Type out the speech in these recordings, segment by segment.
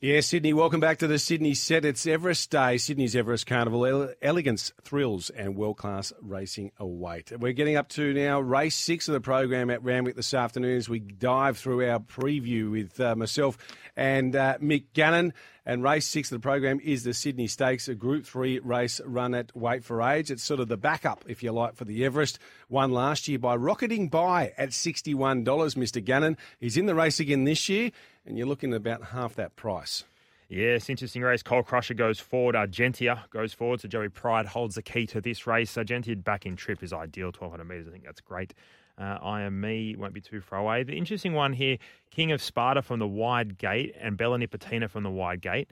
Yeah, Sydney, welcome back to the Sydney set. It's Everest Day, Sydney's Everest Carnival. Ele- elegance, thrills, and world class racing await. We're getting up to now race six of the program at Randwick this afternoon as we dive through our preview with uh, myself and uh, Mick Gannon. And race six of the program is the Sydney Stakes, a Group Three race run at Weight for Age. It's sort of the backup, if you like, for the Everest. Won last year by rocketing by at $61, Mr. Gannon. He's in the race again this year, and you're looking at about half that price. Yes, interesting race. Cole Crusher goes forward. Argentia goes forward. So Joey Pride holds the key to this race. Argentia back in trip is ideal. 1200 metres. I think that's great. Uh, I am me won't be too far away. The interesting one here King of Sparta from the wide gate and Bella Nipotina from the wide gate.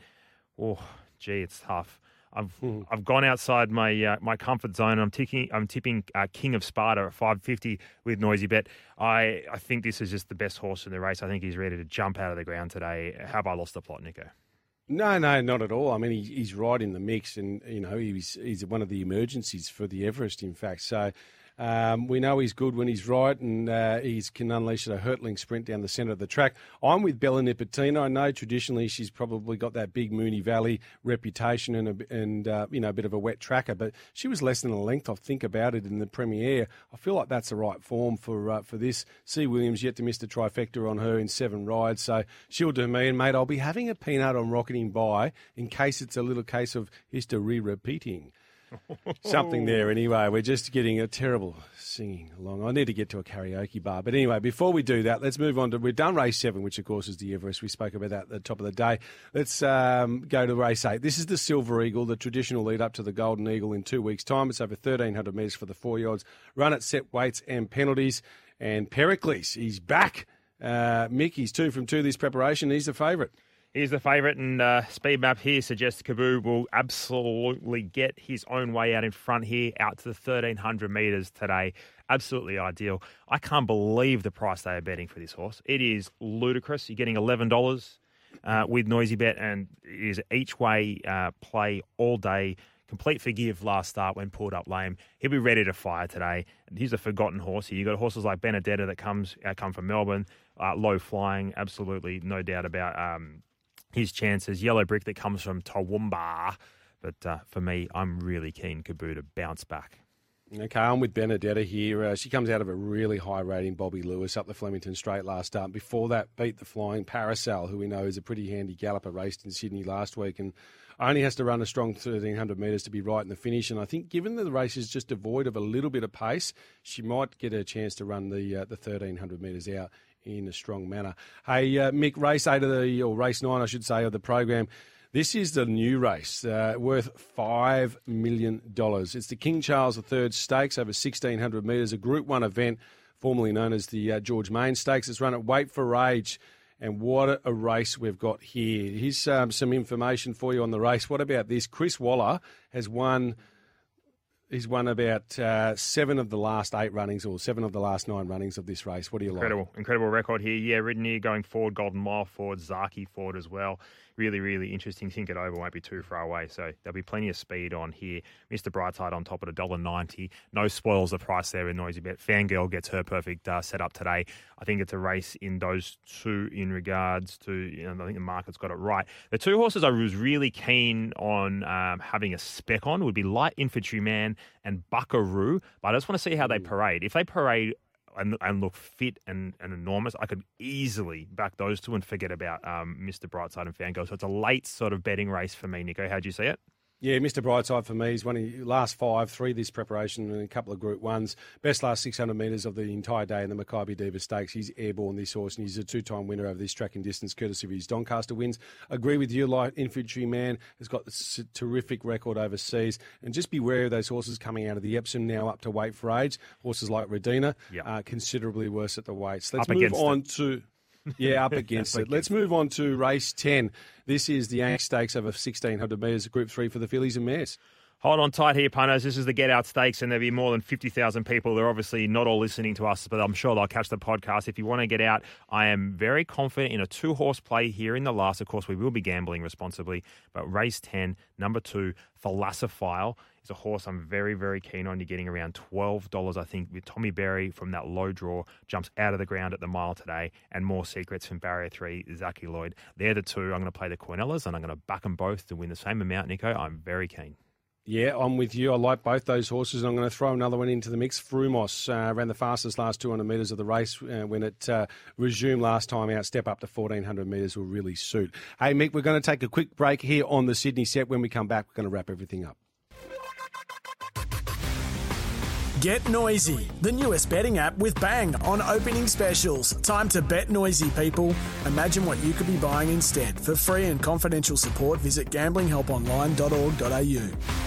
Oh, gee, it's tough. I've Hmm. I've gone outside my uh, my comfort zone. I'm ticking. I'm tipping uh, King of Sparta at 550 with Noisy Bet. I I think this is just the best horse in the race. I think he's ready to jump out of the ground today. Have I lost the plot, Nico? No, no, not at all. I mean, he, he's right in the mix, and you know, he's he's one of the emergencies for the Everest. In fact, so um, we know he's good when he's right, and uh, he can unleash a hurtling sprint down the centre of the track. I'm with Bella Nipotina. I know traditionally she's probably got that big Moonee Valley reputation and a, and uh, you know a bit of a wet tracker, but she was less than a length. I think about it in the Premier. I feel like that's the right form for uh, for this. C Williams yet to miss the trifecta on her in seven rides, so she'll do me. And mate, I'll be having a peanut on rocketing by in case it's a little case of history repeating. Something there anyway. We're just getting a terrible singing along. I need to get to a karaoke bar. But anyway, before we do that, let's move on to. We've done race seven, which of course is the Everest. We spoke about that at the top of the day. Let's um, go to race eight. This is the Silver Eagle, the traditional lead up to the Golden Eagle in two weeks' time. It's over 1,300 metres for the four year olds. Run at set weights and penalties. And Pericles, he's back. Uh, Mick, he's two from two this preparation. He's the favourite. He's the favourite, and uh, speed map here suggests Kaboo will absolutely get his own way out in front here, out to the 1300 metres today. Absolutely ideal. I can't believe the price they are betting for this horse. It is ludicrous. You're getting $11 uh, with Noisy Bet, and it is each way uh, play all day. Complete forgive last start when pulled up lame. He'll be ready to fire today. He's a forgotten horse. You've got horses like Benedetta that comes uh, come from Melbourne, uh, low flying, absolutely no doubt about um, his chances. Yellow Brick that comes from Toowoomba. But uh, for me, I'm really keen Kaboo to bounce back. Okay, I'm with Benedetta here. Uh, she comes out of a really high rating Bobby Lewis up the Flemington Straight last start. Before that, beat the flying Parasol, who we know is a pretty handy galloper, raced in Sydney last week and only has to run a strong 1300 metres to be right in the finish. And I think given that the race is just devoid of a little bit of pace, she might get a chance to run the uh, the 1300 metres out in a strong manner. Hey, uh, Mick, race eight of the, or race nine, I should say, of the program. This is the new race, uh, worth $5 million. It's the King Charles III Stakes over 1,600 metres, a Group 1 event, formerly known as the uh, George Main Stakes. It's run at Weight for Age. And what a race we've got here. Here's um, some information for you on the race. What about this? Chris Waller has won He's won about uh, seven of the last eight runnings or seven of the last nine runnings of this race. What do you Incredible, like? incredible record here. Yeah, ridden here going forward, Golden Mile forward, Zaaki forward as well. Really, really interesting. Think it over won't be too far away. So there'll be plenty of speed on here. Mr. Brightside on top at $1.90. No spoils the price there with Noisy Bet. Fangirl gets her perfect uh, setup today. I think it's a race in those two in regards to, you know, I think the market's got it right. The two horses I was really keen on um, having a spec on would be Light Infantryman and Buckaroo. But I just want to see how they parade. If they parade and, and look fit and, and enormous, I could easily back those two and forget about um, Mr. Brightside and Fango. So it's a late sort of betting race for me, Nico. How do you see it? Yeah, Mr. Brightside for me. He's one of the last five, three this preparation and a couple of Group Ones. Best last 600 metres of the entire day in the Makybe Diva Stakes. He's airborne, this horse, and he's a two time winner over this track and distance, courtesy of his Doncaster wins. Agree with you, Light infantry Infantryman has got this terrific record overseas. And just be wary of those horses coming out of the Epsom now up to weight for age. Horses like Redina are considerably worse at the weights. Let's Up move on it. to. Yeah, up against it. Let's move on to race 10. This is the Yank Stakes over 1,600 metres, Group 3 for the fillies and mares. Hold on tight here, punters. This is the Get Out Stakes, and there'll be more than 50,000 people. They're obviously not all listening to us, but I'm sure they'll catch the podcast. If you want to get out, I am very confident in a two horse play here in the last. Of course, we will be gambling responsibly, but race 10, number two, Philosophial is a horse I'm very, very keen on. You're getting around $12, I think, with Tommy Berry from that low draw, jumps out of the ground at the mile today, and more secrets from Barrier 3, Zaaki Lloyd. They're the two. I'm going to play the quinellas, and I'm going to back them both to win the same amount, Nico. I'm very keen. Yeah, I'm with you. I like both those horses, and I'm going to throw another one into the mix. Frumos uh, ran the fastest last 200 metres of the race uh, when it uh, resumed last time out. Step up to 1400 metres will really suit. Hey, Mick, we're going to take a quick break here on the Sydney set. When we come back, we're going to wrap everything up. Get Noisy, the newest betting app with Bang on opening specials. Time to bet noisy, people. Imagine what you could be buying instead. For free and confidential support, visit gamblinghelponline.org.au.